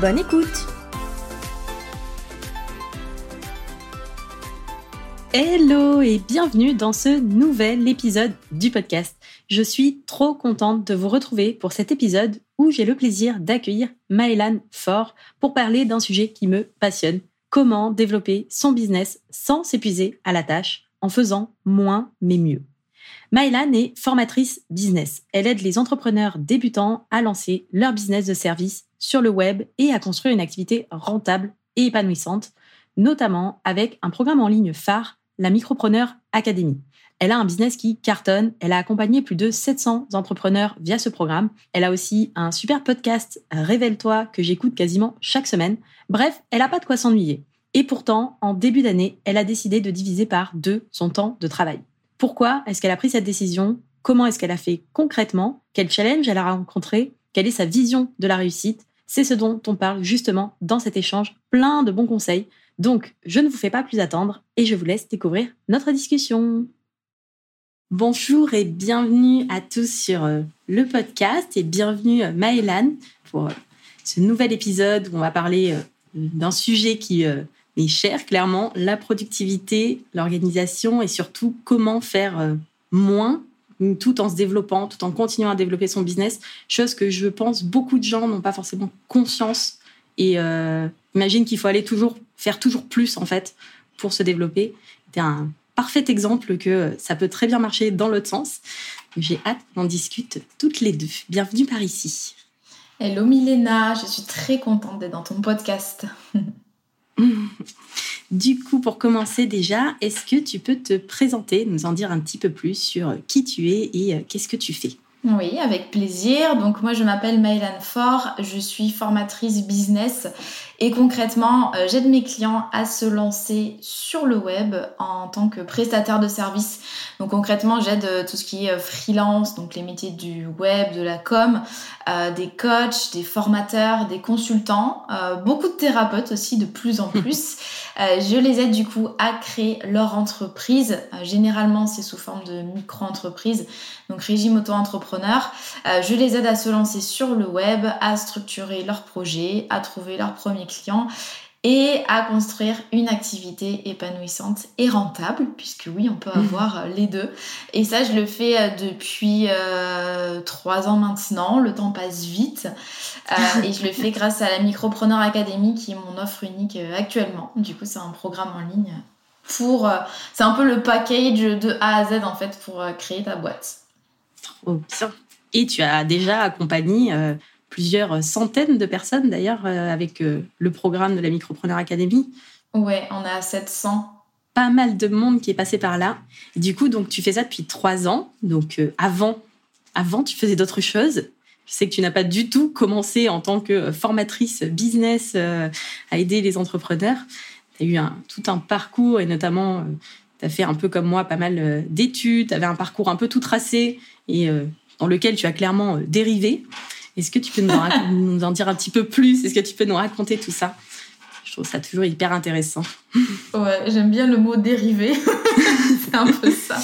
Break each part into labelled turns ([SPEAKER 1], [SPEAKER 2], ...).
[SPEAKER 1] Bonne écoute Hello et bienvenue dans ce nouvel épisode du podcast. Je suis trop contente de vous retrouver pour cet épisode où j'ai le plaisir d'accueillir Maëlan Fort pour parler d'un sujet qui me passionne. Comment développer son business sans s'épuiser à la tâche en faisant moins mais mieux. Maëlan est formatrice business. Elle aide les entrepreneurs débutants à lancer leur business de service sur le web et à construire une activité rentable et épanouissante, notamment avec un programme en ligne phare, la Micropreneur Academy. Elle a un business qui cartonne. Elle a accompagné plus de 700 entrepreneurs via ce programme. Elle a aussi un super podcast, Révèle-toi, que j'écoute quasiment chaque semaine. Bref, elle n'a pas de quoi s'ennuyer. Et pourtant, en début d'année, elle a décidé de diviser par deux son temps de travail. Pourquoi est-ce qu'elle a pris cette décision? Comment est-ce qu'elle a fait concrètement? Quel challenge elle a rencontré? Quelle est sa vision de la réussite? C'est ce dont on parle justement dans cet échange. Plein de bons conseils. Donc, je ne vous fais pas plus attendre et je vous laisse découvrir notre discussion. Bonjour et bienvenue à tous sur euh, le podcast et bienvenue euh, Maëlan pour euh, ce nouvel épisode où on va parler d'un sujet qui est cher, clairement, la productivité, l'organisation et surtout comment faire moins tout en se développant, tout en continuant à développer son business, chose que je pense beaucoup de gens n'ont pas forcément conscience et euh, imaginent qu'il faut aller toujours faire toujours plus en fait pour se développer. C'est un parfait exemple que ça peut très bien marcher dans l'autre sens. J'ai hâte qu'on discute toutes les deux. Bienvenue par ici.
[SPEAKER 2] Hello Milena, je suis très contente d'être dans ton podcast.
[SPEAKER 1] du coup, pour commencer déjà, est-ce que tu peux te présenter, nous en dire un petit peu plus sur qui tu es et euh, qu'est-ce que tu fais?
[SPEAKER 2] Oui, avec plaisir. Donc moi je m'appelle Maëlan Fort, je suis formatrice business et concrètement euh, j'aide mes clients à se lancer sur le web en tant que prestataire de services. Donc concrètement j'aide euh, tout ce qui est euh, freelance, donc les métiers du web, de la com, des coachs, des formateurs, des consultants, beaucoup de thérapeutes aussi de plus en plus. je les aide du coup à créer leur entreprise. généralement c'est sous forme de micro-entreprise, donc régime auto-entrepreneur euh, je les aide à se lancer sur le web, à structurer leur projet, à trouver leurs premiers clients et à construire une activité épanouissante et rentable, puisque oui, on peut mmh. avoir euh, les deux. Et ça, je le fais euh, depuis trois ans maintenant, le temps passe vite. et je le fais grâce à la Micropreneur Academy, qui est mon offre unique actuellement. Du coup, c'est un programme en ligne pour... c'est un peu le package de A à Z, en fait, pour créer ta boîte.
[SPEAKER 1] Et tu as déjà accompagné euh, plusieurs centaines de personnes d'ailleurs euh, avec euh, le programme de la Micropreneur Academy.
[SPEAKER 2] Ouais, on a 700.
[SPEAKER 1] Pas mal de monde qui est passé par là. du coup, donc tu fais ça depuis trois ans. Donc avant, avant, tu faisais d'autres choses. Je sais que tu n'as pas du tout commencé en tant que formatrice business à aider les entrepreneurs. Tu as eu un, tout un parcours et notamment, tu as fait un peu comme moi pas mal d'études, tu avais un parcours un peu tout tracé et euh, dans lequel tu as clairement euh, dérivé. Est-ce que tu peux nous en, dire un petit peu plus? Est-ce que tu peux nous raconter tout ça? Je trouve ça toujours hyper intéressant.
[SPEAKER 2] Ouais, j'aime bien le mot dérivé. C'est un peu ça.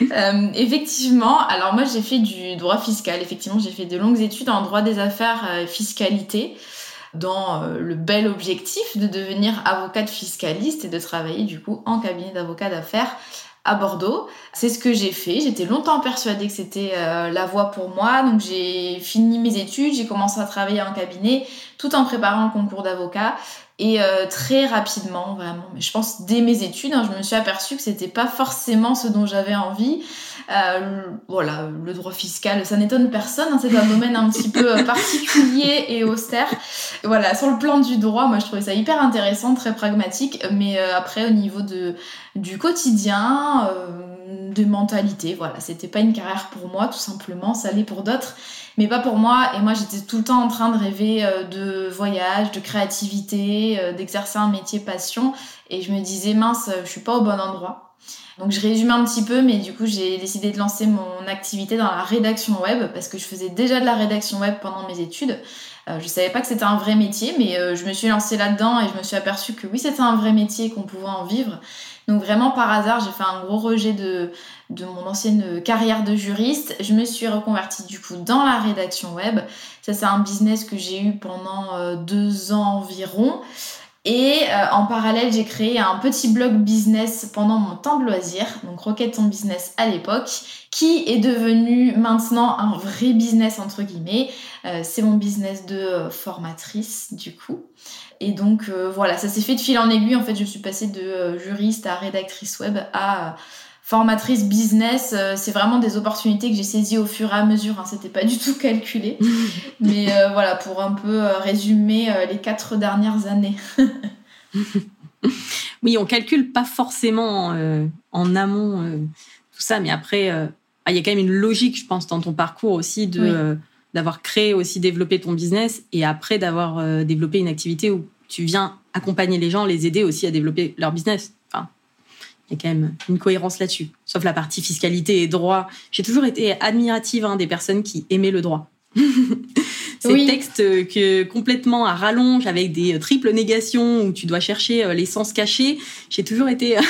[SPEAKER 2] Euh, effectivement, alors moi j'ai fait du droit fiscal. Effectivement, j'ai fait de longues études en droit des affaires fiscalité dans le bel objectif de devenir avocate fiscaliste et de travailler du coup en cabinet d'avocat d'affaires à Bordeaux. C'est ce que j'ai fait. J'étais longtemps persuadée que c'était euh, la voie pour moi. Donc j'ai fini mes études, j'ai commencé à travailler en cabinet tout en préparant le concours d'avocat. Et euh, très rapidement, vraiment, mais je pense dès mes études, hein, je me suis aperçue que c'était pas forcément ce dont j'avais envie. Euh, voilà, le droit fiscal, ça n'étonne personne, hein, c'est un domaine un petit peu euh, particulier et austère. Voilà, sur le plan du droit, moi je trouvais ça hyper intéressant, très pragmatique, mais après au niveau de, du quotidien, de mentalité. Voilà, c'était pas une carrière pour moi, tout simplement. Ça allait pour d'autres, mais pas pour moi. Et moi, j'étais tout le temps en train de rêver euh, de voyage, de créativité, euh, d'exercer un métier passion. Et je me disais, mince, je suis pas au bon endroit. Donc je résume un petit peu, mais du coup j'ai décidé de lancer mon activité dans la rédaction web parce que je faisais déjà de la rédaction web pendant mes études. Euh, je savais pas que c'était un vrai métier, mais euh, je me suis lancée là-dedans et je me suis aperçue que oui, c'était un vrai métier qu'on pouvait en vivre. Donc vraiment par hasard, j'ai fait un gros rejet de, de mon ancienne carrière de juriste. Je me suis reconvertie du coup dans la rédaction web. Ça c'est un business que j'ai eu pendant euh, deux ans environ. Et euh, en parallèle, j'ai créé un petit blog business pendant mon temps de loisir, donc Rocket ton business à l'époque, qui est devenu maintenant un vrai business entre guillemets. Euh, c'est mon business de euh, formatrice du coup. Et donc voilà, ça s'est fait de fil en aiguille. En fait, je suis passée de juriste à rédactrice web à formatrice business, euh, c'est vraiment des opportunités que j'ai saisies au fur et à mesure. Hein, C'était pas du tout calculé. Mais euh, voilà, pour un peu euh, résumer les quatre dernières années.
[SPEAKER 1] oui, on calcule pas forcément en amont tout ça, mais après, ah, il y a quand même une logique, je pense, dans ton parcours aussi de d'avoir créé aussi développé ton business et après d'avoir développé une activité où tu viens accompagner les gens, les aider aussi à développer leur business. Il y a quand même une cohérence là-dessus. Sauf la partie fiscalité et droit. J'ai toujours été admirative hein, des personnes qui aimaient le droit. Ces textes que complètement à rallonge avec des triples négations où tu dois chercher euh, l'essence cachée. J'ai toujours été.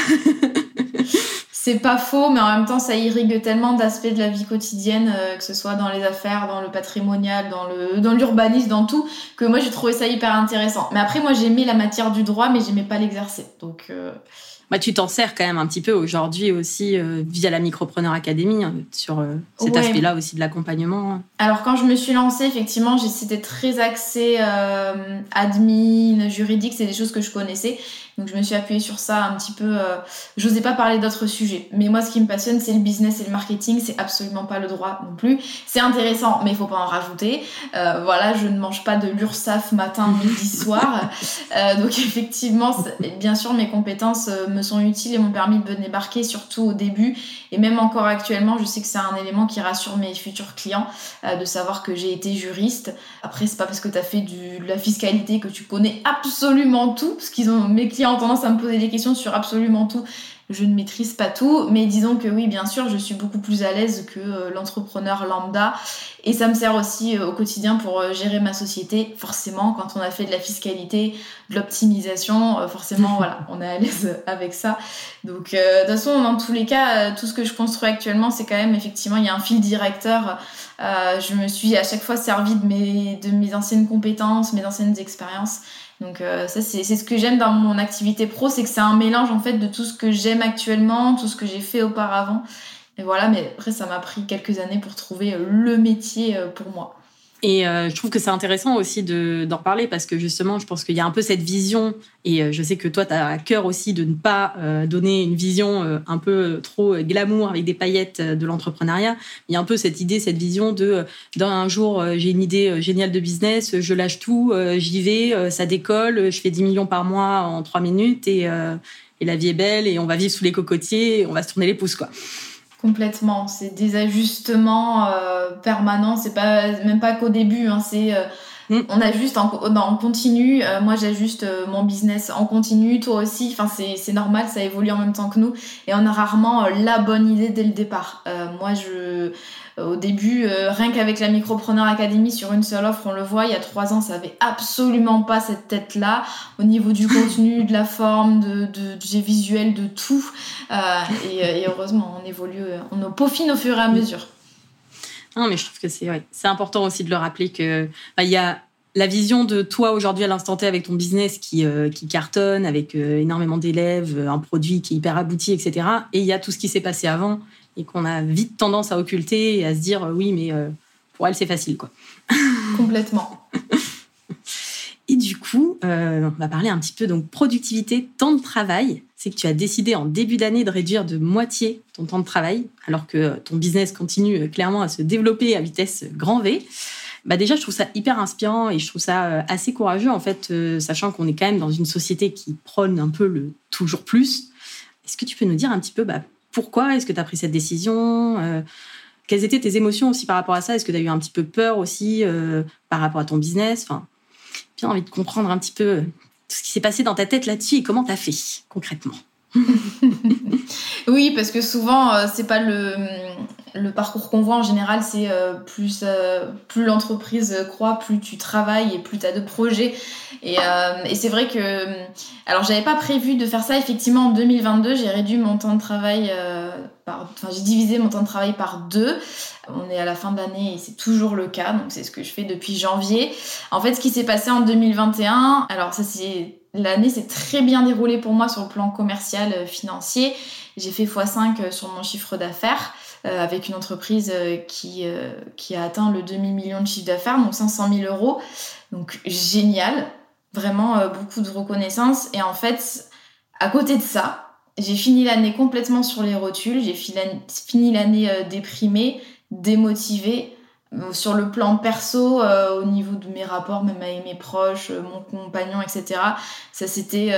[SPEAKER 2] C'est pas faux, mais en même temps, ça irrigue tellement d'aspects de la vie quotidienne, euh, que ce soit dans les affaires, dans le patrimonial, dans le dans l'urbanisme, dans tout, que moi j'ai trouvé ça hyper intéressant. Mais après, moi j'aimais la matière du droit, mais j'aimais pas l'exercer. Donc euh,
[SPEAKER 1] bah, tu t'en sers quand même un petit peu aujourd'hui aussi euh, via la Micropreneur Academy hein, sur euh, cet aspect-là aussi de l'accompagnement. Hein.
[SPEAKER 2] Alors quand je me suis lancée, effectivement, c'était très axé euh, admin, juridique, c'est des choses que je connaissais. Donc je me suis appuyée sur ça un petit peu. Euh, J'osais pas parler d'autres sujets. Mais moi, ce qui me passionne, c'est le business et le marketing. C'est absolument pas le droit non plus. C'est intéressant, mais il faut pas en rajouter. Euh, voilà, je ne mange pas de l'URSAF matin, midi, soir. Euh, donc effectivement, bien sûr, mes compétences euh, me sont utiles et m'ont permis de débarquer, surtout au début. Et même encore actuellement, je sais que c'est un élément qui rassure mes futurs clients de savoir que j'ai été juriste. Après, c'est pas parce que tu as fait du, de la fiscalité que tu connais absolument tout, parce qu'ils ont mes clients ont tendance à me poser des questions sur absolument tout. Je ne maîtrise pas tout, mais disons que oui, bien sûr, je suis beaucoup plus à l'aise que euh, l'entrepreneur lambda. Et ça me sert aussi euh, au quotidien pour euh, gérer ma société. Forcément, quand on a fait de la fiscalité, de l'optimisation, forcément, voilà, on est à l'aise avec ça. Donc, de toute façon, dans tous les cas, tout ce que je construis actuellement, c'est quand même effectivement, il y a un fil directeur. je me suis à chaque fois servi de mes, de mes anciennes compétences, mes anciennes expériences. Donc euh, ça, c'est ce que j'aime dans mon activité pro, c'est que c'est un mélange en fait de tout ce que j'aime actuellement, tout ce que j'ai fait auparavant. Et voilà, mais après, ça m'a pris quelques années pour trouver le métier euh, pour moi.
[SPEAKER 1] Et euh, je trouve que c'est intéressant aussi d'en parler parce que justement, je pense qu'il y a un peu cette vision, et euh, je sais que toi, tu as à cœur aussi de ne pas euh, donner une vision un peu trop glamour avec des paillettes de l'entrepreneuriat. Il y a un peu cette idée, cette vision de d'un jour, j'ai une idée géniale de business, je lâche tout, j'y vais, ça décolle, je fais 10 millions par mois en 3 minutes et, et la vie est belle et on va vivre sous les cocotiers, on va se tourner les pouces, quoi.
[SPEAKER 2] Complètement, c'est des ajustements euh, permanents. C'est pas même pas qu'au début. Hein, c'est euh, mm. on ajuste en, en continu. Euh, moi, j'ajuste mon business en continu. Toi aussi. Enfin, c'est normal. Ça évolue en même temps que nous. Et on a rarement la bonne idée dès le départ. moi, je au début, euh, rien qu'avec la Micropreneur Academy sur une seule offre, on le voit, il y a trois ans, ça avait absolument pas cette tête-là au niveau du contenu, de la forme, de, de, du visuel, de tout. Euh, et, heureusement, on évolue, on peaufine au fur et à mesure.
[SPEAKER 1] Non, mais je trouve que c'est c'est important aussi de le rappeler que bah, il y a la vision de toi aujourd'hui à l'instant T avec ton business qui, euh, qui cartonne, avec énormément d'élèves, un produit qui est hyper abouti, etc. Et il y a tout ce qui s'est passé avant et qu'on a vite tendance à occulter et à se dire oui, mais euh, pour elle, c'est facile, quoi.
[SPEAKER 2] Complètement.
[SPEAKER 1] et du coup, euh, on va parler un petit peu donc productivité, temps de travail. C'est que tu as décidé en début d'année de réduire de moitié ton temps de travail, alors que ton business continue euh, clairement à se développer à vitesse grand V. Bah déjà, je trouve ça hyper inspirant et je trouve ça assez courageux, en fait, sachant qu'on est quand même dans une société qui prône un peu le toujours plus. Est-ce que tu peux nous dire un petit peu bah, pourquoi est-ce que tu as pris cette décision Quelles étaient tes émotions aussi par rapport à ça? Est-ce que tu as eu un petit peu peur aussi par rapport à ton business? J'ai envie de comprendre un petit peu ce qui s'est passé dans ta tête là-dessus et comment tu as fait concrètement.
[SPEAKER 2] oui, parce que souvent, euh, c'est pas le, parcours qu'on voit en général, c'est euh, plus, euh, plus l'entreprise croît, plus tu travailles et plus tu as de projets. Et, et c'est vrai que. Alors, j'avais pas prévu de faire ça. Effectivement, en 2022, j'ai réduit mon temps de travail. Enfin, j'ai divisé mon temps de travail par deux. On est à la fin de l'année et c'est toujours le cas. Donc, c'est ce que je fais depuis janvier. En fait, ce qui s'est passé en 2021, alors ça, c'est l'année s'est très bien déroulée pour moi sur le plan commercial euh, financier. J'ai fait x5 euh, sur mon chiffre d'affaires euh, avec une entreprise qui, qui a atteint le demi-million de chiffre d'affaires, donc 500 000 euros. Donc génial, vraiment beaucoup de reconnaissance. Et en fait, à côté de ça, j'ai fini l'année complètement sur les rotules, j'ai fini l'année déprimée, démotivée, euh, sur le plan perso, euh, au niveau de mes rapports, même avec mes proches, euh, mon compagnon, etc. Ça c'était,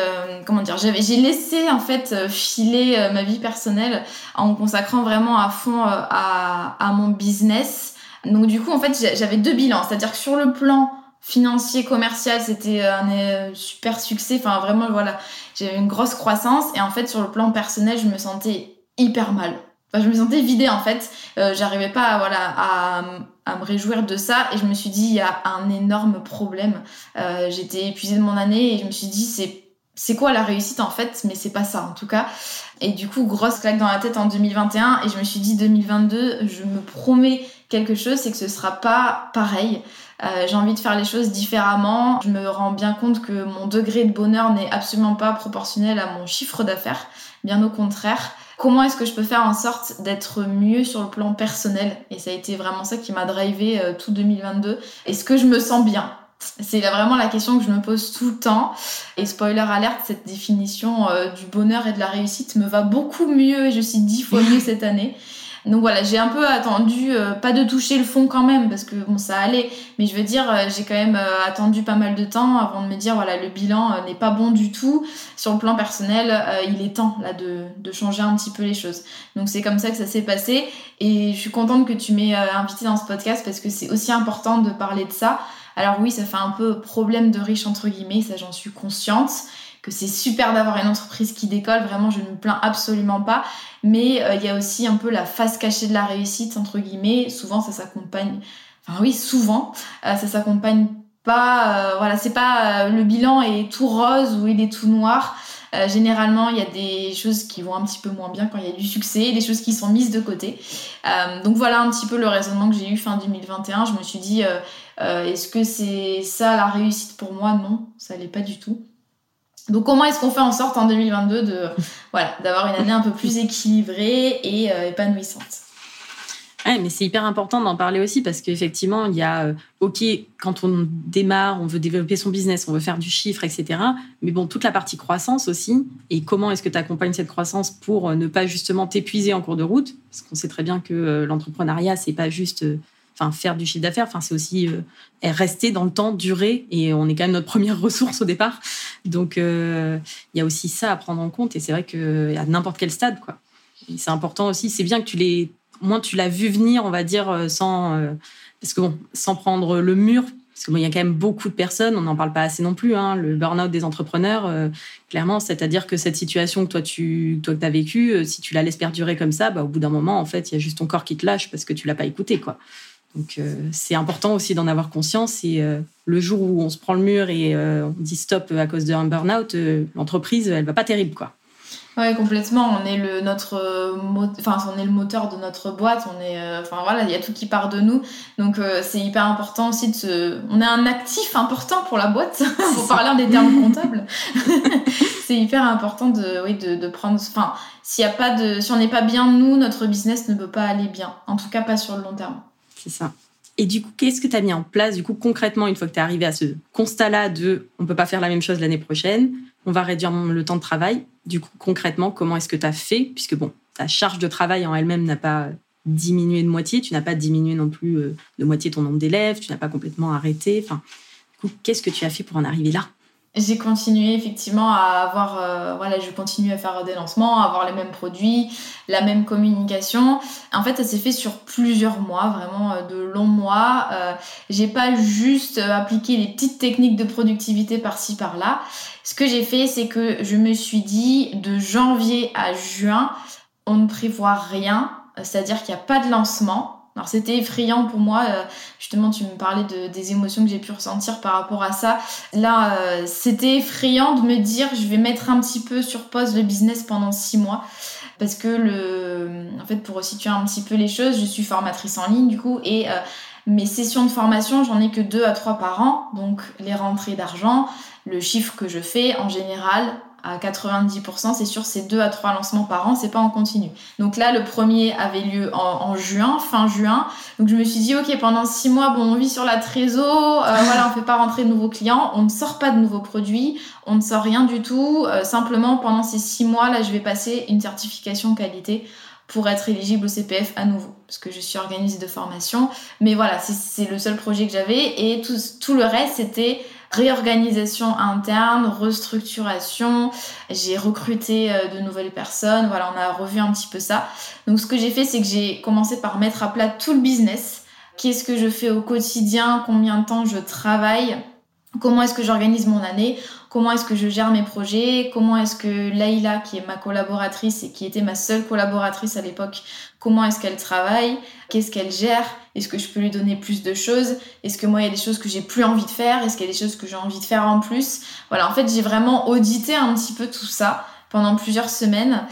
[SPEAKER 2] comment dire, j'avais, j'ai laissé en fait filer ma vie personnelle en me consacrant vraiment à fond à, à, mon business. Donc du coup, en fait, j'avais deux bilans, c'est-à-dire que sur le plan financier, commercial, c'était un super succès. Enfin, vraiment, voilà, j'avais une grosse croissance. Et en fait, sur le plan personnel, je me sentais hyper mal. Enfin, je me sentais vidée en fait. J'arrivais pas voilà, à, à me réjouir de ça et je me suis dit il y a un énorme problème. Euh, j'étais épuisée de mon année et je me suis dit c'est c'est quoi la réussite en fait? Mais c'est pas ça en tout cas. Et du coup grosse claque dans la tête en 2021 et je me suis dit 2022 je me promets quelque chose c'est que ce sera pas pareil. Euh, j'ai envie de faire les choses différemment. Je me rends bien compte que mon degré de bonheur n'est absolument pas proportionnel à mon chiffre d'affaires, bien au contraire comment est-ce que je peux faire en sorte d'être mieux sur le plan personnel? Et ça a été vraiment ça qui m'a drivé euh, tout 2022. Est-ce que je me sens bien? C'est vraiment la question que je me pose tout le temps. Et spoiler alerte, cette définition euh, du bonheur et de la réussite me va beaucoup mieux et je suis dix fois mieux cette année. Donc voilà, j'ai un peu attendu, euh, pas de toucher le fond quand même, parce que bon, ça allait, mais je veux dire, euh, j'ai quand même euh, attendu pas mal de temps avant de me dire, voilà, le bilan n'est pas bon du tout. Sur le plan personnel, il est temps là de, de, changer un petit peu les choses. Donc c'est comme ça que ça s'est passé, et je suis contente que tu m'aies invité dans ce podcast, parce que c'est aussi important de parler de ça. Alors oui, ça fait un peu problème de riche entre guillemets, ça j'en suis consciente que c'est super d'avoir une entreprise qui décolle, vraiment je ne me plains absolument pas, mais euh, il y a aussi un peu la face cachée de la réussite, entre guillemets, souvent ça s'accompagne, enfin oui, souvent, euh, ça s'accompagne pas, euh, voilà, c'est pas le bilan est tout rose ou il est tout noir. généralement, il y a des choses qui vont un petit peu moins bien quand il y a du succès, des choses qui sont mises de côté. donc voilà un petit peu le raisonnement que j'ai eu fin 2021. Je me suis dit, est-ce que c'est ça la réussite pour moi? Non, ça l'est pas du tout. Donc comment est-ce qu'on fait en sorte en 2022 de voilà d'avoir une année un peu plus équilibrée et euh, épanouissante?
[SPEAKER 1] Ouais, mais c'est hyper important d'en parler aussi parce qu'effectivement, il y a, euh, OK, quand on démarre, on veut développer son business, on veut faire du chiffre, etc. Mais bon, toute la partie croissance aussi. Et comment est-ce que tu accompagnes cette croissance pour euh, ne pas justement t'épuiser en cours de route? Parce qu'on sait très bien que l'entrepreneuriat, c'est pas juste enfin faire du chiffre d'affaires, enfin c'est aussi euh, rester dans le temps, durer, et on est quand même notre première ressource au départ. Donc euh, il y a aussi ça à prendre en compte, et c'est vrai que à n'importe quel stade, quoi. C'est important aussi. C'est bien que tu l'aies, moins tu l'as vu venir, on va dire, euh, sans parce que bon, sans prendre le mur. Parce qu'il y a quand même beaucoup de personnes, on n'en parle pas assez non plus, hein, le burn-out des entrepreneurs, clairement, c'est-à-dire que cette situation que toi tu toi, que as vécue, si tu la laisses perdurer comme ça, bah, au bout d'un moment, en fait, il y a juste ton corps qui te lâche parce que tu l'as pas écouté. quoi. Donc euh, c'est important aussi d'en avoir conscience. Et euh, le jour où on se prend le mur et euh, on dit stop à cause d'un burn-out, l'entreprise, elle va pas terrible, quoi.
[SPEAKER 2] Ouais, complètement. On est le notre, enfin, on est le moteur de notre boîte. On est, enfin voilà, il y a tout qui part de nous. Donc c'est hyper important aussi de se. On est un actif important pour la boîte. pour parler en des termes comptables. c'est hyper important de, oui, de, de prendre. Enfin, s'il y a pas de, si on n'est pas bien nous, notre business ne peut pas aller bien. En tout cas, pas sur le long terme.
[SPEAKER 1] C'est ça. Et du coup, qu'est-ce que tu as mis en place, du coup, concrètement, une fois que tu es arrivé à ce constat-là de on peut pas faire la même chose l'année prochaine, on va réduire le temps de travail. Du coup, concrètement, comment est-ce que tu as fait? Puisque, bon, ta charge de travail en elle-même n'a pas diminué de moitié, tu n'as pas diminué non plus euh, de moitié ton nombre d'élèves, tu n'as pas complètement arrêté. Enfin, du coup, qu'est-ce que tu as fait pour en arriver là?
[SPEAKER 2] J'ai continué effectivement à avoir, euh, voilà, je continue à faire des lancements, à avoir les mêmes produits, la même communication. En fait, ça s'est fait sur plusieurs mois, vraiment euh, de longs mois. Euh, j'ai pas juste appliqué les petites techniques de productivité par-ci par-là. Ce que j'ai fait, c'est que je me suis dit de janvier à juin, on ne prévoit rien, c'est-à-dire qu'il n'y a pas de lancement alors c'était effrayant pour moi, euh, justement tu me parlais de, des émotions que j'ai pu ressentir par rapport à ça. Là, euh, c'était effrayant de me dire je vais mettre un petit peu sur pause le business pendant six mois. Parce que le, en fait, pour situer un petit peu les choses, je suis formatrice en ligne du coup et euh, mes sessions de formation, j'en ai que deux à trois par an. Donc les rentrées d'argent, le chiffre que je fais en général, à 90%, c'est sur ces deux à trois lancements par an, c'est pas en continu. Donc là, le premier avait lieu en, juin, fin juin. Donc je me suis dit, ok, pendant six mois, bon, on vit sur la trésor, euh, voilà, on fait pas rentrer de nouveaux clients, on ne sort pas de nouveaux produits, on ne sort rien du tout. Euh, simplement, pendant ces six mois, là, je vais passer une certification qualité pour être éligible au CPF à nouveau, parce que je suis organisée de formation. Mais voilà, c'est le seul projet que j'avais et tout, tout le reste, c'était réorganisation interne, restructuration. J'ai recruté euh, de nouvelles personnes. Voilà, on a revu un petit peu ça. Donc ce que j'ai fait, c'est que j'ai commencé par mettre à plat tout le business. Qu'est-ce que je fais au quotidien? Combien de temps je travaille? Comment est-ce que j'organise mon année? Comment est-ce que je gère mes projets, comment est-ce que Laïla, qui est ma collaboratrice et qui était ma seule collaboratrice à l'époque, comment est-ce qu'elle travaille, qu'est-ce qu'elle gère, est-ce que je peux lui donner plus de choses, est-ce que moi il y a des choses que j'ai plus envie de faire, est-ce qu'il y a des choses que j'ai envie de faire en plus. Voilà, en fait j'ai vraiment audité un petit peu tout ça pendant plusieurs semaines.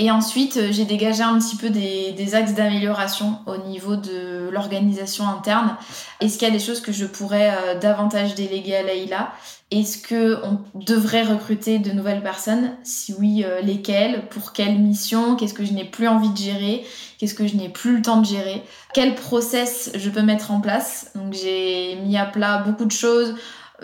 [SPEAKER 2] Et ensuite, j'ai dégagé un petit peu des, des axes d'amélioration au niveau de l'organisation interne. Est-ce qu'il y a des choses que je pourrais euh, davantage déléguer à Laïla est-ce que on devrait recruter de nouvelles personnes? Si oui, euh, lesquelles? Pour quelle mission? Qu'est-ce que je n'ai plus envie de gérer? Qu'est-ce que je n'ai plus le temps de gérer? Quel process je peux mettre en place? Donc j'ai mis à plat beaucoup de choses,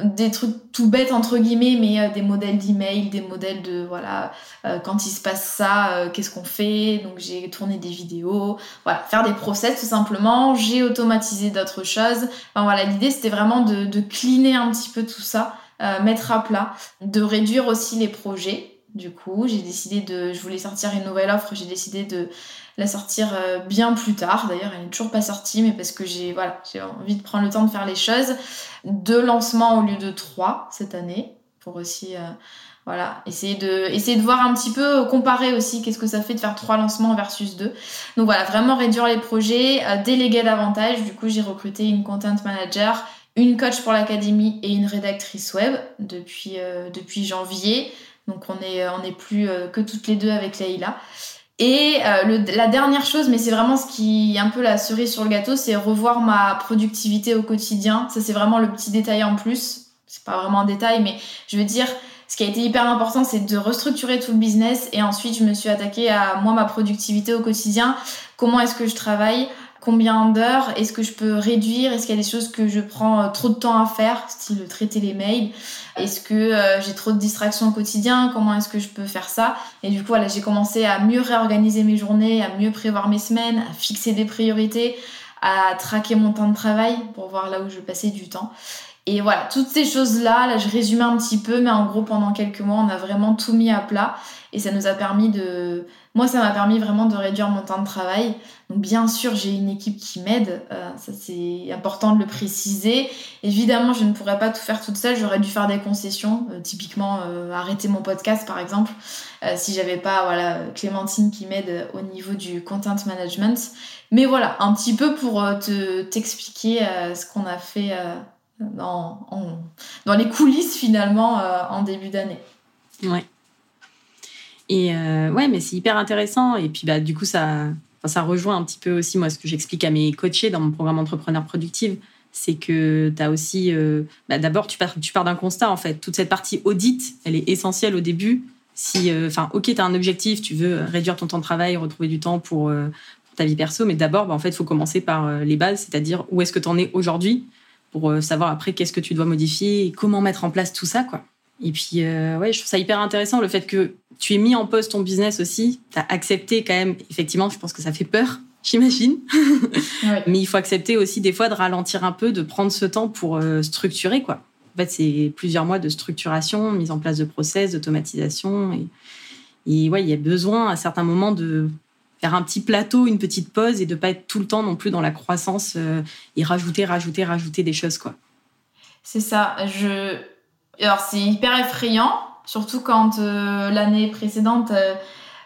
[SPEAKER 2] des trucs tout bêtes entre guillemets, mais euh, des modèles d'email, des modèles de voilà euh, quand il se passe ça, qu'est-ce qu'on fait? Donc j'ai tourné des vidéos, voilà faire des process tout simplement. J'ai automatisé d'autres choses. Enfin voilà, l'idée c'était vraiment de, de cleaner un petit peu tout ça euh, mettre à plat, de réduire aussi les projets. Du coup, j'ai décidé de, je voulais sortir une nouvelle offre, j'ai décidé de la sortir euh, bien plus tard. D'ailleurs, elle n'est toujours pas sortie, mais parce que j'ai voilà, j'ai envie de prendre le temps de faire les choses. Deux lancements au lieu de trois cette année, pour aussi euh, voilà, essayer de, essayer de voir un petit peu, comparer aussi qu'est-ce que ça fait de faire trois lancements versus deux. Donc voilà, vraiment réduire les projets, déléguer davantage. Du coup, j'ai recruté une content manager une coach pour l'académie et une rédactrice web depuis, euh, depuis janvier. Donc on est, on est plus euh, que toutes les deux avec Leïla. Et euh, la dernière chose, mais c'est vraiment ce qui est un peu la cerise sur le gâteau, c'est revoir ma productivité au quotidien. Ça c'est vraiment le petit détail en plus. C'est pas vraiment un détail, mais je veux dire, ce qui a été hyper important, c'est de restructurer tout le business et ensuite je me suis attaquée à moi ma productivité au quotidien. Comment est-ce que je travaille? Combien d'heures est-ce que je peux réduire Est-ce qu'il y a des choses que je prends euh, trop de temps à faire, style traiter les mails Est-ce que euh, j'ai trop de distractions au quotidien Comment est-ce que je peux faire ça? Et du coup, voilà, j'ai commencé à mieux réorganiser mes journées, à mieux prévoir mes semaines, à fixer des priorités, à traquer mon temps de travail pour voir là où je passais du temps. Et voilà, toutes ces choses-là, là je résumais un petit peu, mais en gros pendant quelques mois, on a vraiment tout mis à plat et ça nous a permis de... Moi, ça m'a permis vraiment de réduire mon temps de travail. Donc bien sûr, j'ai une équipe qui m'aide, euh, ça c'est important de le préciser. Évidemment, je ne pourrais pas tout faire toute seule, j'aurais dû faire des concessions, euh, typiquement euh, arrêter mon podcast par exemple, si j'avais pas voilà Clémentine qui m'aide au niveau du content management. Mais voilà, un petit peu pour te t'expliquer ce qu'on a fait dans, dans les coulisses finalement en début d'année.
[SPEAKER 1] Ouais. Et ouais, mais c'est hyper intéressant. Et puis bah du coup ça ça rejoint un petit peu aussi, ce que j'explique à mes coachés dans mon programme Entrepreneur Productive. C'est que tu as aussi. Euh, bah, d'abord, tu pars, d'un constat, en fait. Toute cette partie audit, elle est essentielle au début. Si, euh, enfin, ok, tu as un objectif, tu veux réduire ton temps de travail, retrouver du temps pour, euh, ta vie perso, mais d'abord, bah, en fait, il faut commencer par les bases, c'est-à-dire où est-ce que tu en es aujourd'hui pour savoir après qu'est-ce que tu dois modifier et comment mettre en place tout ça, quoi. Et puis, ouais, je trouve ça hyper intéressant le fait que tu es mis en pause ton business aussi. Tu as accepté quand même, effectivement, je pense que ça fait peur, j'imagine. Mais il faut accepter aussi des fois de ralentir un peu, de prendre ce temps pour euh, structurer, quoi. En fait, c'est plusieurs mois de structuration, mise en place de process, d'automatisation. Et, et ouais, il y a besoin à certains moments de faire un petit plateau, une petite pause et de pas être tout le temps non plus dans la croissance euh, et rajouter, rajouter, rajouter des choses, quoi.
[SPEAKER 2] C'est ça. Je... Alors, c'est hyper effrayant, surtout quand euh, l'année précédente, euh,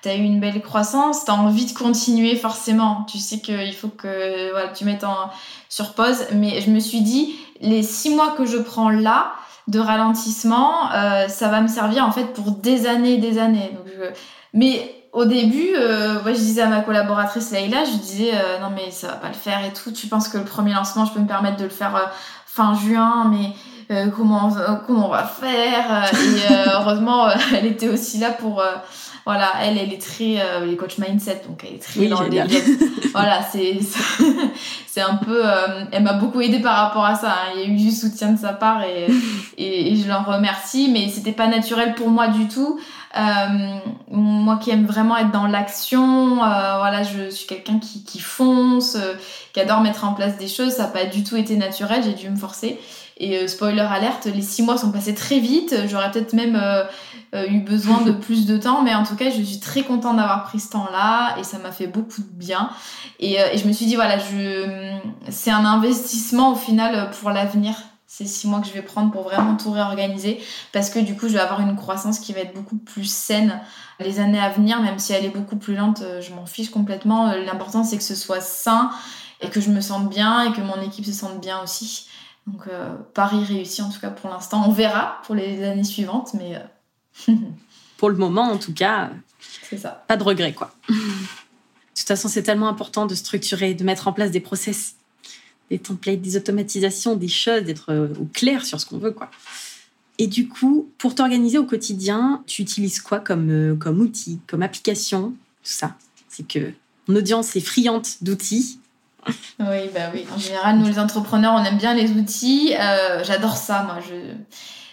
[SPEAKER 2] tu eu une belle croissance, tu as envie de continuer forcément. Tu sais qu'il faut que tu mettes en, sur pause. Mais je me suis dit, les six mois que je prends là, de ralentissement, euh, ça va me servir en fait pour des années et des années. Donc, Mais au début, euh, je disais à ma collaboratrice Leïla, je disais euh, non mais ça va pas le faire et tout. Tu penses que le premier lancement, je peux me permettre de le faire fin juin, mais euh, comment comment on va faire Et heureusement, elle était aussi là pour voilà, elle, elle est très les coach mindset, donc elle est très
[SPEAKER 1] oui,
[SPEAKER 2] dans
[SPEAKER 1] le
[SPEAKER 2] Voilà, c'est c'est un peu, elle m'a beaucoup aidé par rapport à ça. Hein. Il y a eu du soutien de sa part et et, et je l'en remercie, mais c'était pas naturel pour moi du tout. Euh, moi qui aime vraiment être dans l'action, euh, voilà, je suis quelqu'un qui, qui fonce, euh, qui adore mettre en place des choses. Ça n'a pas du tout été naturel, j'ai dû me forcer. Et spoiler alerte, les six mois sont passés très vite. J'aurais peut-être même eu besoin de plus de temps, mais en tout cas, je suis très contente d'avoir pris ce temps-là. Et ça m'a fait beaucoup de bien. Et, et je me suis dit, voilà, je, c'est un investissement au final pour l'avenir ces six mois que je vais prendre pour vraiment tout réorganiser. Parce que du coup je vais avoir une croissance qui va être beaucoup plus saine les années à venir. Même si elle est beaucoup plus lente euh, je m'en fiche complètement. Euh, l'important c'est que ce soit sain et que je me sente bien et que mon équipe se sente bien aussi donc euh, réussi en tout cas pour l'instant on verra pour les années suivantes mais
[SPEAKER 1] pour le moment en tout cas
[SPEAKER 2] c'est ça
[SPEAKER 1] pas de regret quoi de toute façon c'est tellement important de structurer de mettre en place des process des templates, des automatisations, des choses, d'être euh, au clair sur ce qu'on veut, quoi. Et du coup, pour t'organiser au quotidien, tu utilises quoi comme, euh, comme outil, comme application Tout ça? C'est que mon audience est friande d'outils.
[SPEAKER 2] Oui, bah oui. En général, nous, les entrepreneurs, on aime bien les outils. Euh, j'adore ça, moi. Je...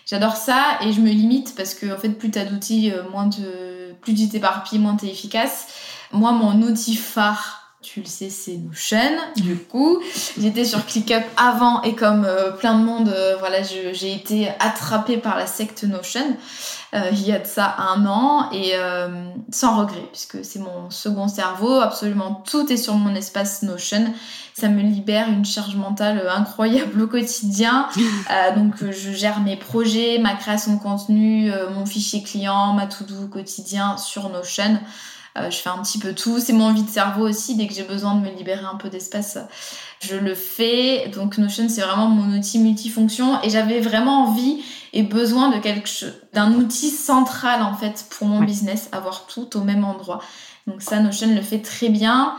[SPEAKER 2] J'adore ça et je me limite parce que, en fait, plus tu as d'outils, moins te... plus tu t'éparpilles, moins tu es efficace. Moi, mon outil phare, tu le sais, c'est Notion. Du coup, j'étais sur ClickUp avant et comme euh, plein de monde, euh, voilà, j'ai été attrapée par la secte Notion euh, il y a de ça un an et sans regret puisque c'est mon second cerveau. Absolument tout est sur mon espace Notion. Ça me libère une charge mentale incroyable au quotidien. donc, je gère mes projets, ma création de contenu, mon fichier client, ma to-do quotidien sur Notion. Euh, je fais un petit peu tout. C'est mon de cerveau aussi. Dès que j'ai besoin de me libérer un peu d'espace, je le fais. Donc Notion, c'est vraiment mon outil multifonction. Et j'avais vraiment envie et besoin de quelque chose, d'un outil central en fait pour mon business, avoir tout au même endroit. Donc ça, Notion le fait très bien.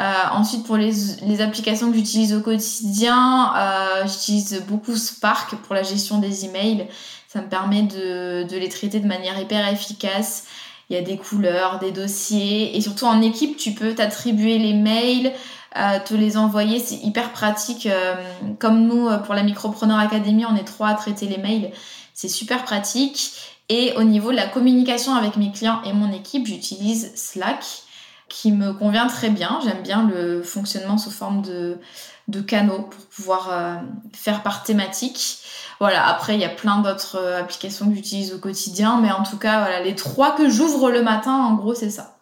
[SPEAKER 2] Euh, ensuite, pour les, les applications que j'utilise au quotidien, euh, j'utilise beaucoup Spark pour la gestion des emails. Ça me permet de, de les traiter de manière hyper efficace il y a des couleurs, des dossiers. Et surtout en équipe, tu peux t'attribuer les mails, euh, te les envoyer. C'est hyper pratique. Euh, comme nous, euh, pour la Micropreneur Academy, on est trois à traiter les mails. C'est super pratique. Et au niveau de la communication avec mes clients et mon équipe, j'utilise Slack qui me convient très bien. J'aime bien le fonctionnement sous forme de, de canaux pour pouvoir faire par thématique. Voilà, après, il y a plein d'autres euh, applications que j'utilise au quotidien, mais en tout cas, voilà, les trois que j'ouvre le matin, en gros, c'est ça.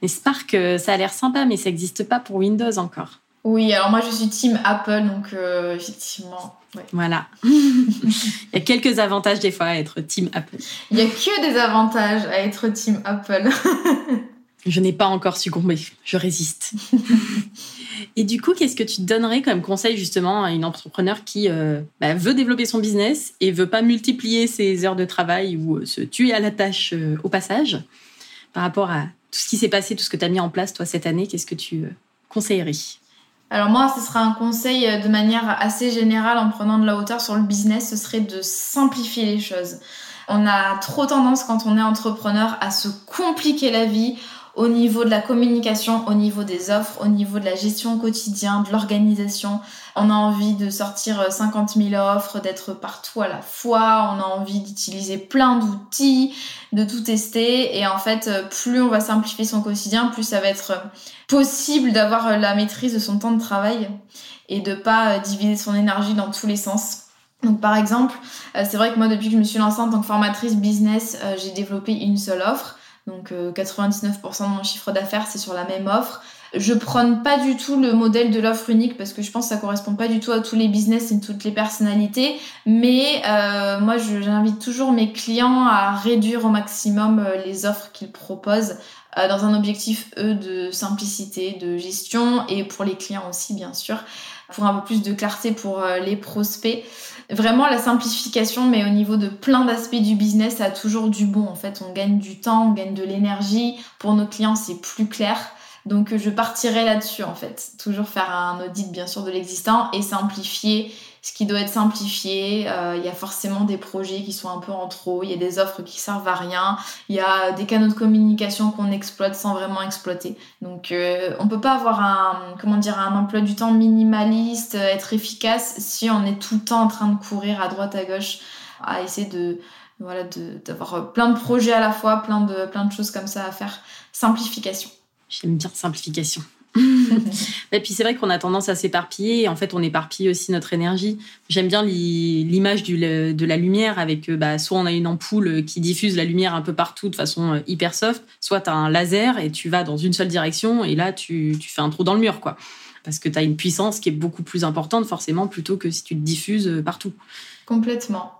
[SPEAKER 1] Mais Spark, euh, ça a l'air sympa, mais ça n'existe pas pour Windows encore.
[SPEAKER 2] Oui, alors moi, je suis team Apple, donc euh, effectivement.
[SPEAKER 1] Voilà. il y a quelques avantages des fois à être team Apple.
[SPEAKER 2] Il n'y a que des avantages à être team Apple.
[SPEAKER 1] je n'ai pas encore succombé, je résiste. Et du coup, qu'est-ce que tu donnerais comme conseil justement à une entrepreneur qui euh, bah, veut développer son business et veut pas multiplier ses heures de travail ou euh, se tuer à la tâche euh, au passage? Par rapport à tout ce qui s'est passé, tout ce que tu as mis en place toi cette année Qu'est-ce que tu conseillerais?
[SPEAKER 2] Alors moi, ce sera un conseil de manière assez générale en prenant de la hauteur sur le business, ce serait de simplifier les choses. On a trop tendance quand on est entrepreneur à se compliquer la vie au niveau de la communication, au niveau des offres, au niveau de la gestion au quotidien, de l'organisation. On a envie de sortir 50 000 offres, d'être partout à la fois, on a envie d'utiliser plein d'outils, de tout tester. Et en fait, plus on va simplifier son quotidien, plus ça va être possible d'avoir la maîtrise de son temps de travail et de pas diviser son énergie dans tous les sens. Donc par exemple, c'est vrai que moi depuis que je me suis lancée en tant que formatrice business, j'ai développé une seule offre. Donc 99% de mon chiffre d'affaires, c'est sur la même offre. Je prône pas du tout le modèle de l'offre unique parce que je pense que ça correspond pas du tout à tous les business et toutes les personnalités. Mais euh, moi, j'invite toujours mes clients à réduire au maximum euh, les offres qu'ils proposent euh, dans un objectif, eux, de simplicité, de gestion et pour les clients aussi, bien sûr, pour un peu plus de clarté pour les prospects. Vraiment, la simplification, mais au niveau de plein d'aspects du business, ça a toujours du bon. En fait, on gagne du temps, on gagne de l'énergie. Pour nos clients, c'est plus clair. Donc je partirai là-dessus en fait. Toujours faire un audit bien sûr de l'existant et simplifier ce qui doit être simplifié. Euh, il y a forcément des projets qui sont un peu en trop, il y a des offres qui servent à rien, il y a des canaux de communication qu'on exploite sans vraiment exploiter. Donc euh, on peut pas avoir un comment dire un emploi du temps minimaliste, être efficace si on est tout le temps en train de courir à droite à gauche à essayer de voilà d'avoir plein de projets à la fois, plein de plein de choses comme ça à faire. Simplification.
[SPEAKER 1] J'aime bien simplification. et puis c'est vrai qu'on a tendance à s'éparpiller en fait on éparpille aussi notre énergie. J'aime bien l'image de la lumière avec euh, bah, soit on a une ampoule qui diffuse la lumière un peu partout de façon euh, hyper soft, soit tu as un laser et tu vas dans une seule direction et là tu, fais un trou dans le mur quoi. Parce que tu as une puissance qui est beaucoup plus importante forcément plutôt que si tu te diffuses euh, partout.
[SPEAKER 2] Complètement.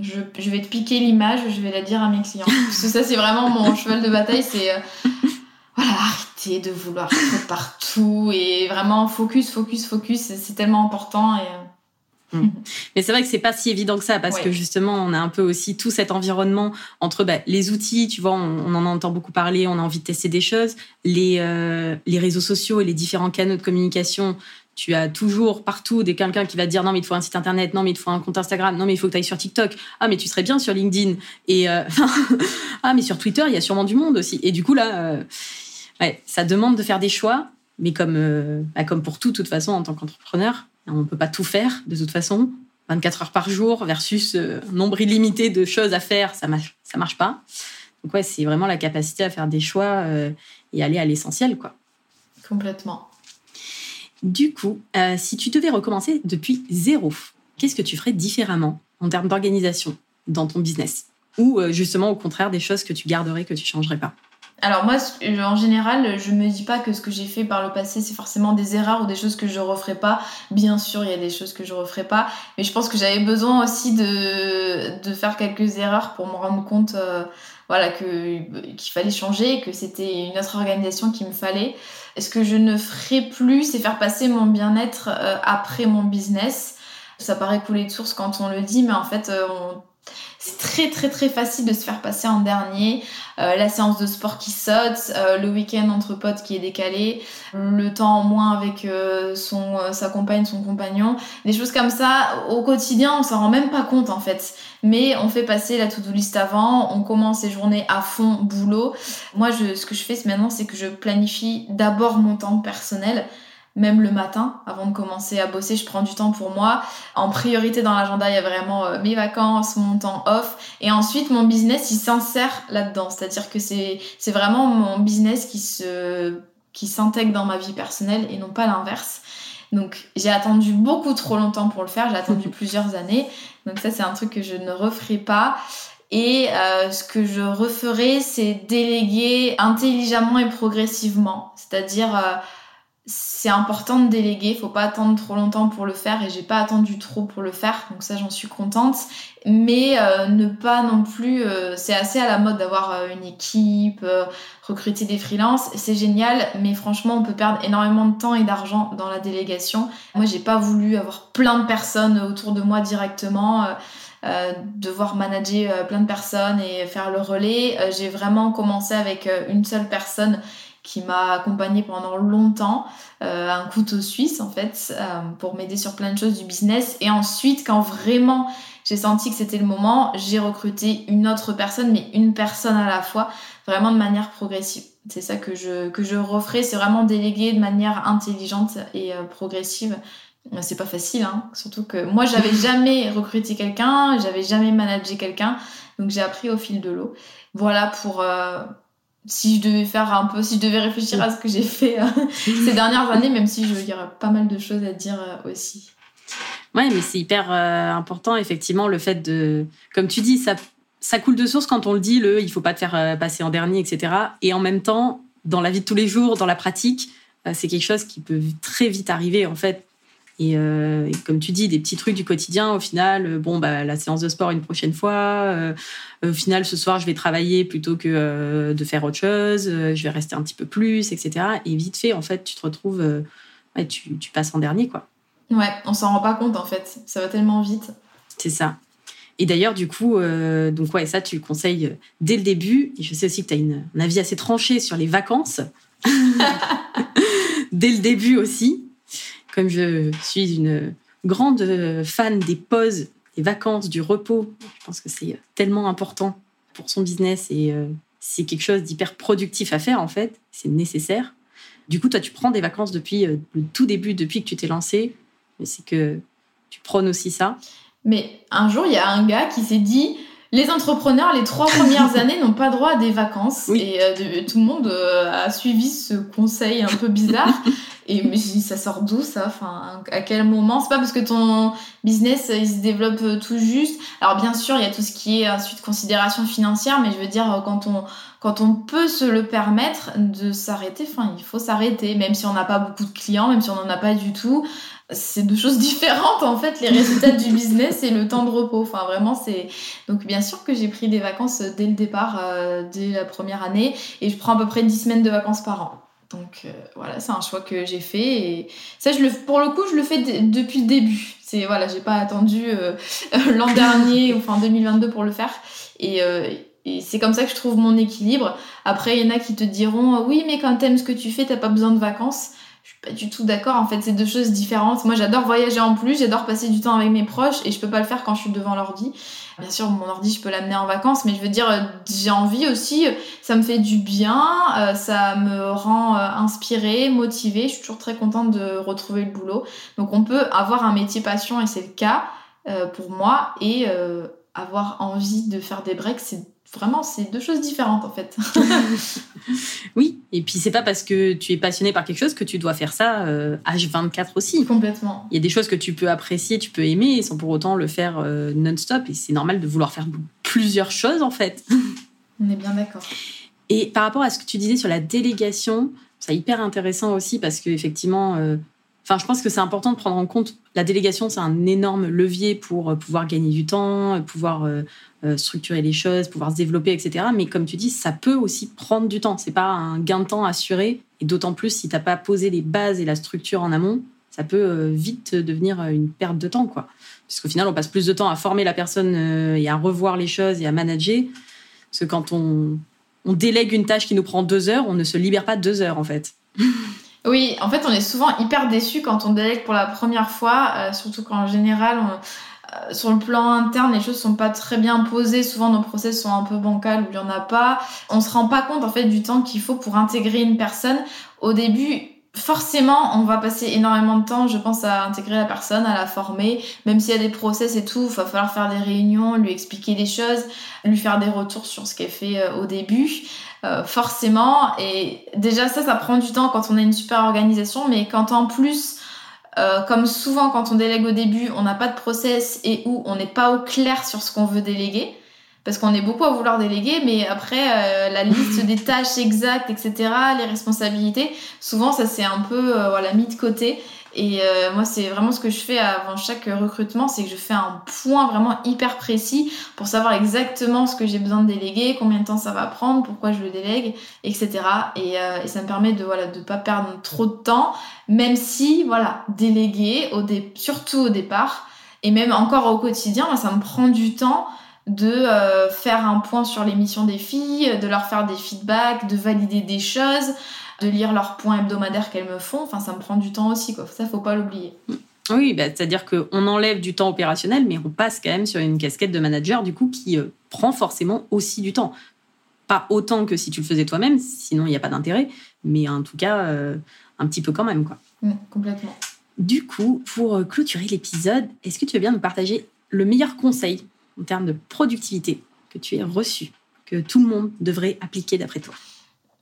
[SPEAKER 2] Je, je vais te piquer l'image, je vais la dire à mes clients. Parce que ça c'est vraiment mon cheval de bataille, c'est voilà, de vouloir être partout et vraiment focus, focus, focus, c'est tellement important. Et...
[SPEAKER 1] Euh, mm. Mais c'est vrai que c'est pas si évident que ça parce que justement, on a un peu aussi tout cet environnement entre bah, les outils, tu vois, on, en entend beaucoup parler, on a envie de tester des choses, les, euh, les réseaux sociaux et les différents canaux de communication. Tu as toujours partout des quelqu'un qui va te dire non mais il te faut un site internet, non mais il te faut un compte Instagram, non mais il faut que tu ailles sur TikTok, ah mais tu serais bien sur LinkedIn et euh, ah mais sur Twitter il y a sûrement du monde aussi et du coup là ouais, ça demande de faire des choix, mais comme, euh, bah, comme pour tout, de toute façon, en tant qu'entrepreneur, on ne peut pas tout faire de toute façon. 24 heures par jour versus euh, nombre illimité de choses à faire, ça marche, ça marche pas. Donc ouais, c'est vraiment la capacité à faire des choix euh, et aller à l'essentiel, quoi.
[SPEAKER 2] Complètement.
[SPEAKER 1] Du coup, si tu devais recommencer depuis zéro, qu'est-ce que tu ferais différemment en termes d'organisation dans ton business? Ou justement, au contraire, des choses que tu garderais, que tu changerais pas?
[SPEAKER 2] Alors moi, en général, je me dis pas que ce que j'ai fait par le passé, c'est forcément des erreurs ou des choses que je referai pas. Bien sûr, il y a des choses que je referai pas, mais je pense que j'avais besoin aussi de, de faire quelques erreurs pour me rendre compte, euh, voilà, que qu'il fallait changer, que c'était une autre organisation qu'il me fallait. Ce que je ne ferai plus, c'est faire passer mon bien-être euh, après mon business. Ça paraît couler de source quand on le dit, mais en fait, euh, on c'est très très très facile de se faire passer en dernier. Euh, la séance de sport qui saute, euh, le week-end entre potes qui est décalé, le temps en moins avec euh, sa compagne, son compagnon. Des choses comme ça, au quotidien, on s'en rend même pas compte en fait. Mais on fait passer la to-do list avant, on commence les journées à fond boulot. Moi, je, ce que je fais maintenant, c'est que je planifie d'abord mon temps personnel même le matin, avant de commencer à bosser, je prends du temps pour moi. En priorité dans l'agenda, il y a vraiment euh, mes vacances, mon temps off. Et ensuite, mon business, il s'insère là-dedans. C'est-à-dire que c'est, c'est vraiment mon business qui se, qui s'intègre dans ma vie personnelle et non pas l'inverse. Donc, j'ai attendu beaucoup trop longtemps pour le faire. J'ai attendu plusieurs années. Donc, ça, c'est un truc que je ne referai pas. Et euh, ce que je referai, c'est déléguer intelligemment et progressivement. C'est-à-dire... Euh, c'est important de déléguer, faut pas attendre trop longtemps pour le faire et j'ai pas attendu trop pour le faire, donc ça j'en suis contente. Mais euh, ne pas non plus, euh, c'est assez à la mode d'avoir euh, une équipe, recruter des freelances, c'est génial, mais franchement on peut perdre énormément de temps et d'argent dans la délégation. Moi j'ai pas voulu avoir plein de personnes autour de moi directement. devoir manager plein de personnes et faire le relais. j'ai vraiment commencé avec une seule personne qui m'a accompagnée pendant longtemps, euh, un couteau suisse en fait, euh, pour m'aider sur plein de choses du business. Et ensuite, quand vraiment j'ai senti que c'était le moment, j'ai recruté une autre personne, mais une personne à la fois, vraiment de manière progressive. C'est ça que je, que je referai, c'est vraiment déléguer de manière intelligente et euh, progressive. C'est pas facile, hein. surtout que moi j'avais jamais recruté quelqu'un, j'avais jamais managé quelqu'un, donc j'ai appris au fil de l'eau. Voilà pour, euh, si je devais faire un peu, si je devais réfléchir à ce que j'ai fait euh, ces dernières années, même si il y aurait pas mal de choses à dire euh, aussi.
[SPEAKER 1] Ouais, mais c'est hyper important, effectivement, le fait de. Comme tu dis, ça, ça coule de source quand on le dit, le il faut pas te faire passer en dernier, etc. Et en même temps, dans la vie de tous les jours, dans la pratique, c'est quelque chose qui peut très vite arriver, en fait. Euh, et, comme tu dis, des petits trucs du quotidien, au final, euh, bon, bah, la séance de sport une prochaine fois. Euh, au final, ce soir, je vais travailler plutôt que de faire autre chose. je vais rester un petit peu plus, etc. Et vite fait, en fait, tu te retrouves, tu, tu, passes en dernier, quoi.
[SPEAKER 2] Ouais, on s'en rend pas compte, en fait. Ça va tellement vite.
[SPEAKER 1] C'est ça. Et d'ailleurs, du coup, donc ouais, ça, tu le conseilles dès le début. Et je sais aussi que tu as une, un avis assez tranché sur les vacances. dès le début aussi comme je suis une grande fan des pauses, des vacances, du repos, je pense que c'est tellement important pour son business et euh, c'est quelque chose d'hyper productif à faire en fait, c'est nécessaire. Du coup, toi, tu prends des vacances depuis euh, le tout début, depuis que tu t'es lancé, mais c'est que tu prônes aussi ça.
[SPEAKER 2] Mais un jour, il y a un gars qui s'est dit les entrepreneurs, les trois premières années, n'ont pas droit à des vacances. Et euh, tout le monde a suivi ce conseil un peu bizarre. Et mais ça sort d'où ça? Enfin, à quel moment? C'est pas parce que ton business il se développe euh, tout juste. Alors bien sûr, il y a tout ce qui est ensuite considération financière, mais je veux dire quand on quand on peut se le permettre de s'arrêter, enfin il faut s'arrêter, même si on n'a pas beaucoup de clients, même si on n'en a pas du tout. C'est deux choses différentes en fait, les résultats du business et le temps de repos. Enfin vraiment c'est donc bien sûr que j'ai pris des vacances dès le départ, euh, dès la première année, et je prends à peu près 10 semaines de vacances par an. Donc euh, voilà, c'est un choix que j'ai fait et ça, je le, pour le coup, je le fais depuis le début. C'est voilà, j'ai pas attendu euh, l'an dernier, enfin 2022 pour le faire. Et, euh, et c'est comme ça que je trouve mon équilibre. Après, il y en a qui te diront oui, mais quand t'aimes ce que tu fais, t'as pas besoin de vacances. Je suis pas du tout d'accord. En fait, c'est deux choses différentes. Moi, j'adore voyager en plus, j'adore passer du temps avec mes proches et je peux pas le faire quand je suis devant l'ordi. Bien sûr, mon ordi, je peux l'amener en vacances, mais je veux dire, euh, j'ai envie aussi, ça me fait du bien, euh, ça me rend euh, inspirée, motivée. Je suis toujours très contente de retrouver le boulot. Donc, on peut avoir un métier passion, et c'est le cas pour moi, et avoir envie de faire des breaks, c'est vraiment, c'est deux choses différentes en fait.
[SPEAKER 1] oui, et puis c'est pas parce que tu es passionné par quelque chose que tu dois faire ça H24 euh, aussi.
[SPEAKER 2] Complètement.
[SPEAKER 1] Il y a des choses que tu peux apprécier, tu peux aimer sans pour autant le faire euh, non-stop. Et c'est normal de vouloir faire plusieurs choses en fait.
[SPEAKER 2] On est bien d'accord.
[SPEAKER 1] Et par rapport à ce que tu disais sur la délégation, c'est hyper intéressant aussi parce qu'effectivement, euh, Enfin, je pense que c'est important de prendre en compte la délégation, c'est un énorme levier pour euh, pouvoir gagner du temps, pouvoir euh, euh, structurer les choses, pouvoir se développer, etc. Mais comme tu dis, ça peut aussi prendre du temps. C'est pas un gain de temps assuré, et d'autant plus si t'as pas posé les bases et la structure en amont, ça peut vite devenir une perte de temps, quoi. Parce qu'au final, on passe plus de temps à former la personne et à revoir les choses et à manager, parce que quand on délègue une tâche qui nous prend deux heures, on ne se libère pas deux heures, en fait.
[SPEAKER 2] Oui, en fait, on est souvent hyper déçu quand on délègue pour la première fois, euh, surtout qu'en général, euh, sur le plan interne, les choses sont pas très bien posées. Souvent, nos process sont un peu bancals ou il y en a pas. On se rend pas compte en fait du temps qu'il faut pour intégrer une personne. Au début, forcément, on va passer énormément de temps, je pense, à intégrer la personne, à la former. Même s'il y a des process et tout, il va falloir faire des réunions, lui expliquer des choses, lui faire des retours sur ce qu'elle fait euh, au début. Euh, forcément. Et déjà, ça, ça prend du temps quand on a une super organisation, mais quand en plus, euh, comme souvent quand on délègue au début, on n'a pas de process et où on n'est pas au clair sur ce qu'on veut déléguer, parce qu'on est beaucoup à vouloir déléguer, mais après, euh, la liste des tâches exactes, etc., les responsabilités, souvent, ça c'est un peu voilà, mis de côté. Et euh, moi, c'est vraiment ce que je fais avant chaque recrutement, c'est que je fais un point vraiment hyper précis pour savoir exactement ce que j'ai besoin de déléguer, combien de temps ça va prendre, pourquoi je le délègue, etc. Et, euh, et ça me permet de voilà de pas perdre trop de temps, même si voilà déléguer surtout au départ et même encore au quotidien, ça me prend du temps de euh, faire un point sur les missions des filles, de leur faire des feedbacks, de valider des choses de lire leurs points hebdomadaires qu'elles me font. Enfin, ça me prend du temps aussi, quoi. Ça, faut pas l'oublier.
[SPEAKER 1] Oui, bah, c'est-à-dire qu'on enlève du temps opérationnel, mais on passe quand même sur une casquette de manager, du coup, qui euh, prend forcément aussi du temps. Pas autant que si tu le faisais toi-même, sinon il n'y a pas d'intérêt, mais en tout cas, euh, un petit peu quand même, quoi.
[SPEAKER 2] Mm, complètement.
[SPEAKER 1] Du coup, pour euh, clôturer l'épisode, est-ce que tu veux bien nous partager le meilleur conseil en termes de productivité que tu aies reçu, que tout le monde devrait appliquer d'après toi?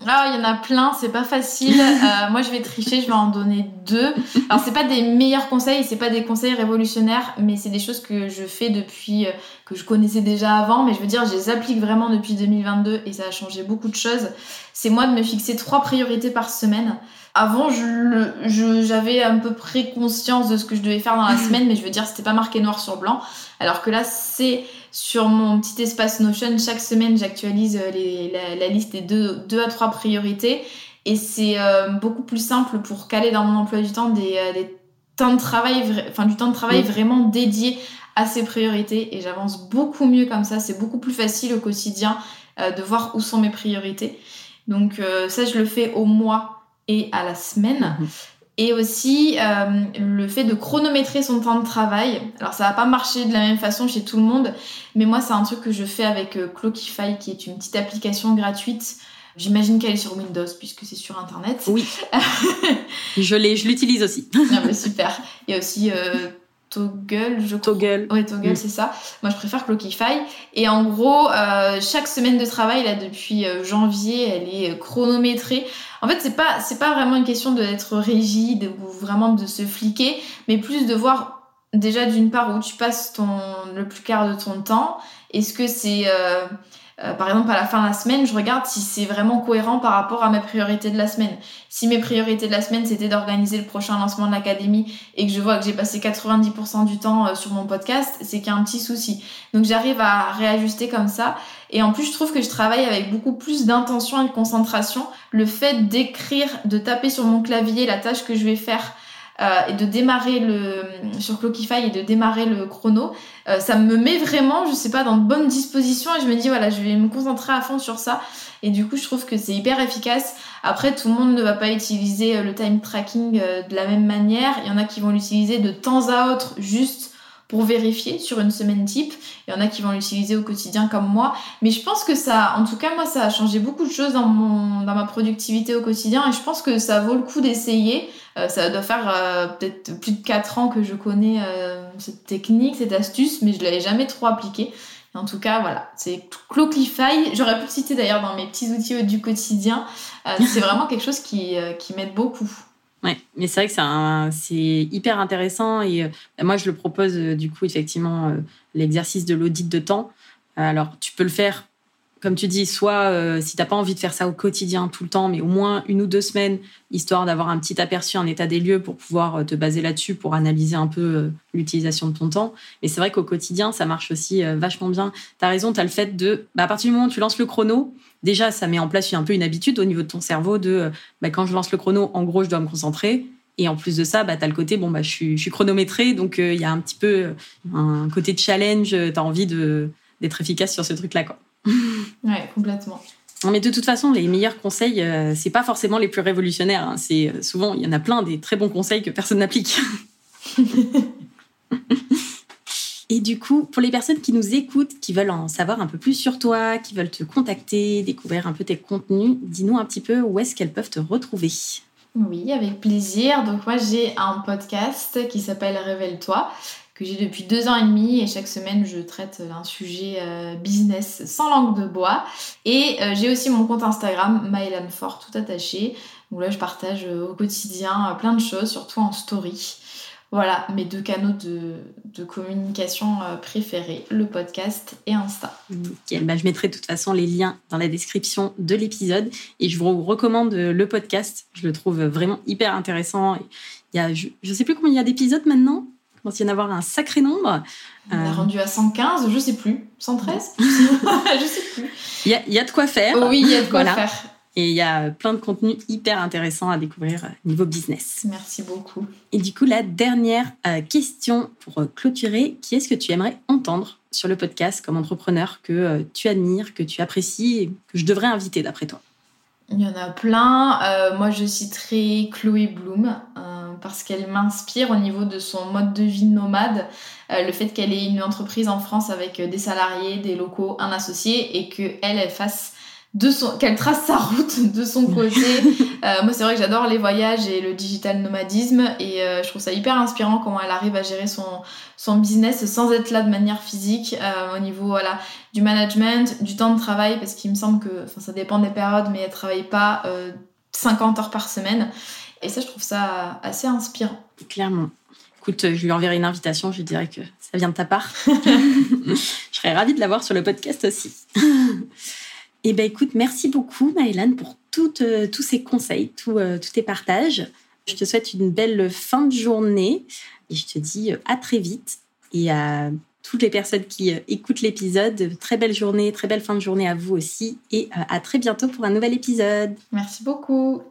[SPEAKER 2] Ah, il y en a plein, c'est pas facile. Euh, moi, je vais tricher, je vais en donner deux. Alors, c'est pas des meilleurs conseils, c'est pas des conseils révolutionnaires, mais c'est des choses que je fais depuis, euh, que je connaissais déjà avant, mais je veux dire, je les applique vraiment depuis 2022 et ça a changé beaucoup de choses. C'est moi de me fixer trois priorités par semaine. Avant, j'avais je, à peu près conscience de ce que je devais faire dans la semaine, mais je veux dire, c'était pas marqué noir sur blanc. Alors que là, c'est sur mon petit espace Notion. Chaque semaine, j'actualise euh, la, liste des deux, deux à trois priorités. Et c'est euh, beaucoup plus simple pour caler dans mon emploi du temps des, euh, temps de travail, enfin du temps de travail vraiment dédié à ces priorités. Et j'avance beaucoup mieux comme ça. C'est beaucoup plus facile au quotidien de voir où sont mes priorités. Donc ça, je le fais au mois et à la semaine. Et aussi euh, le fait de chronométrer son temps de travail. Alors ça va pas marcher de la même façon chez tout le monde, mais moi c'est un truc que je fais avec euh, Clockify, qui est une petite application gratuite. J'imagine qu'elle est sur Windows puisque c'est sur Internet.
[SPEAKER 1] Oui. je l'ai, je l'utilise aussi.
[SPEAKER 2] ah bah super. Il y a aussi euh, Toggle, je
[SPEAKER 1] crois. Toggle.
[SPEAKER 2] Oui, Toggle, mm. c'est ça. Moi, je préfère Clockify. Et en gros, euh, chaque semaine de travail, là, depuis euh, janvier, elle est chronométrée. En fait, c'est pas, c'est pas vraiment une question d'être rigide ou vraiment de se fliquer, mais plus de voir déjà d'une part où tu passes ton, le plus quart de ton temps. Est-ce que c'est, euh, euh, par exemple, à la fin de la semaine, je regarde si c'est vraiment cohérent par rapport à mes priorités de la semaine. Si mes priorités de la semaine, c'était d'organiser le prochain lancement de l'académie et que je vois que j'ai passé 90% du temps euh, sur mon podcast, c'est qu'il y a un petit souci. Donc j'arrive à réajuster comme ça. Et en plus, je trouve que je travaille avec beaucoup plus d'intention et de concentration. Le fait d'écrire, de taper sur mon clavier la tâche que je vais faire, euh, et de démarrer le sur Clockify et de démarrer le chrono, euh, ça me met vraiment, je sais pas, dans de bonnes dispositions et je me dis voilà, je vais me concentrer à fond sur ça. Et du coup, je trouve que c'est hyper efficace. Après, tout le monde ne va pas utiliser euh, le time tracking de la même manière. Il y en a qui vont l'utiliser de temps à autre, juste pour vérifier sur une semaine type. Il y en a qui vont l'utiliser au quotidien comme moi. Mais je pense que ça, en tout cas, moi, ça a changé beaucoup de choses dans, mon, dans ma productivité au quotidien. Et je pense que ça vaut le coup d'essayer. Euh, ça doit faire euh, peut-être plus de 4 ans que je connais euh, cette technique, cette astuce, mais je ne l'avais jamais trop appliquée. En tout cas, voilà, c'est Clockify. J'aurais pu le citer d'ailleurs dans mes petits outils du quotidien. c'est vraiment quelque chose qui m'aide beaucoup.
[SPEAKER 1] Ouais, mais c'est vrai que c'est hyper intéressant et moi je le propose du coup effectivement l'exercice de l'audit de temps. Alors tu peux le faire comme tu dis, soit euh, si t'as pas envie de faire ça au quotidien tout le temps, mais au moins une ou deux semaines, histoire d'avoir un petit aperçu, un état des lieux pour pouvoir euh, te baser là-dessus pour analyser un peu euh, l'utilisation de ton temps. Mais c'est vrai qu'au quotidien, ça marche aussi vachement bien. Tu as raison, tu as le fait de, bah, à partir du moment où tu lances le chrono, déjà, ça met en place un peu une habitude au niveau de ton cerveau de, bah, quand je lance le chrono, en gros, je dois me concentrer. Et en plus de ça, bah, tu as le côté, bon, bah, je, suis, je suis chronométré, donc il y a un petit peu un côté de challenge, tu as envie d'être efficace sur ce truc-là. Quoi.
[SPEAKER 2] ouais, complètement.
[SPEAKER 1] Mais de toute façon, les meilleurs conseils, euh, c'est pas forcément les plus révolutionnaires. Hein. C'est euh, souvent, il y en a plein des très bons conseils que personne n'applique. Et du coup, pour les personnes qui nous écoutent, qui veulent en savoir un peu plus sur toi, qui veulent te contacter, découvrir un peu tes contenus, dis-nous un petit peu où est-ce qu'elles peuvent te retrouver.
[SPEAKER 2] Oui, avec plaisir. Donc moi, j'ai un podcast qui s'appelle Révèle-toi que j'ai depuis deux ans et demi et chaque semaine je traite un sujet euh, business sans langue de bois. Et euh, j'ai aussi mon compte Instagram, Maëlan Fort, tout attaché, où là je partage euh, au quotidien plein de choses, surtout en story. Voilà mes deux canaux de, communication préférés, le podcast et Insta.
[SPEAKER 1] Bah, je mettrai de toute façon les liens dans la description de l'épisode et je vous recommande le podcast. Je le trouve vraiment hyper intéressant. Il y a, je ne sais plus combien il y a d'épisodes maintenant, il commence y en avoir un sacré nombre.
[SPEAKER 2] On a euh, rendu à 115, je sais plus. 113 Je sais plus.
[SPEAKER 1] Il y a, de quoi faire.
[SPEAKER 2] oui, il y a de quoi faire.
[SPEAKER 1] Et il y a plein de contenus hyper intéressants à découvrir niveau business.
[SPEAKER 2] Merci beaucoup.
[SPEAKER 1] Et du coup, la dernière euh, question pour euh, clôturer, qui est-ce que tu aimerais entendre sur le podcast comme entrepreneur que tu admires, que tu apprécies et que je devrais inviter d'après toi?
[SPEAKER 2] Il y en a plein. moi, je citerai Chloé Bloom parce qu'elle m'inspire au niveau de son mode de vie nomade. Euh, le fait qu'elle ait une entreprise en France avec euh, des salariés, des locaux, un associé et qu'elle, elle fasse de son, qu'elle trace sa route de son côté. Euh, moi, c'est vrai que j'adore les voyages et le digital nomadisme et euh, je trouve ça hyper inspirant comment elle arrive à gérer son, son business sans être là de manière physique au niveau voilà, du management, du temps de travail parce qu'il me semble que ça dépend des périodes, mais elle travaille pas 50 heures par semaine. Et ça, je trouve ça assez inspirant.
[SPEAKER 1] Clairement. Écoute, je lui enverrai une invitation, je lui dirai que ça vient de ta part. je serais ravie de l'avoir sur le podcast aussi. Eh bien, écoute, merci beaucoup, Maëlan, pour euh, tous ces conseils, euh, tous tes partages. Je te souhaite une belle fin de journée et je te dis euh, à très vite. Et à toutes les personnes qui écoutent l'épisode, très belle journée, très belle fin de journée à vous aussi. Et à très bientôt pour un nouvel épisode.
[SPEAKER 2] Merci beaucoup.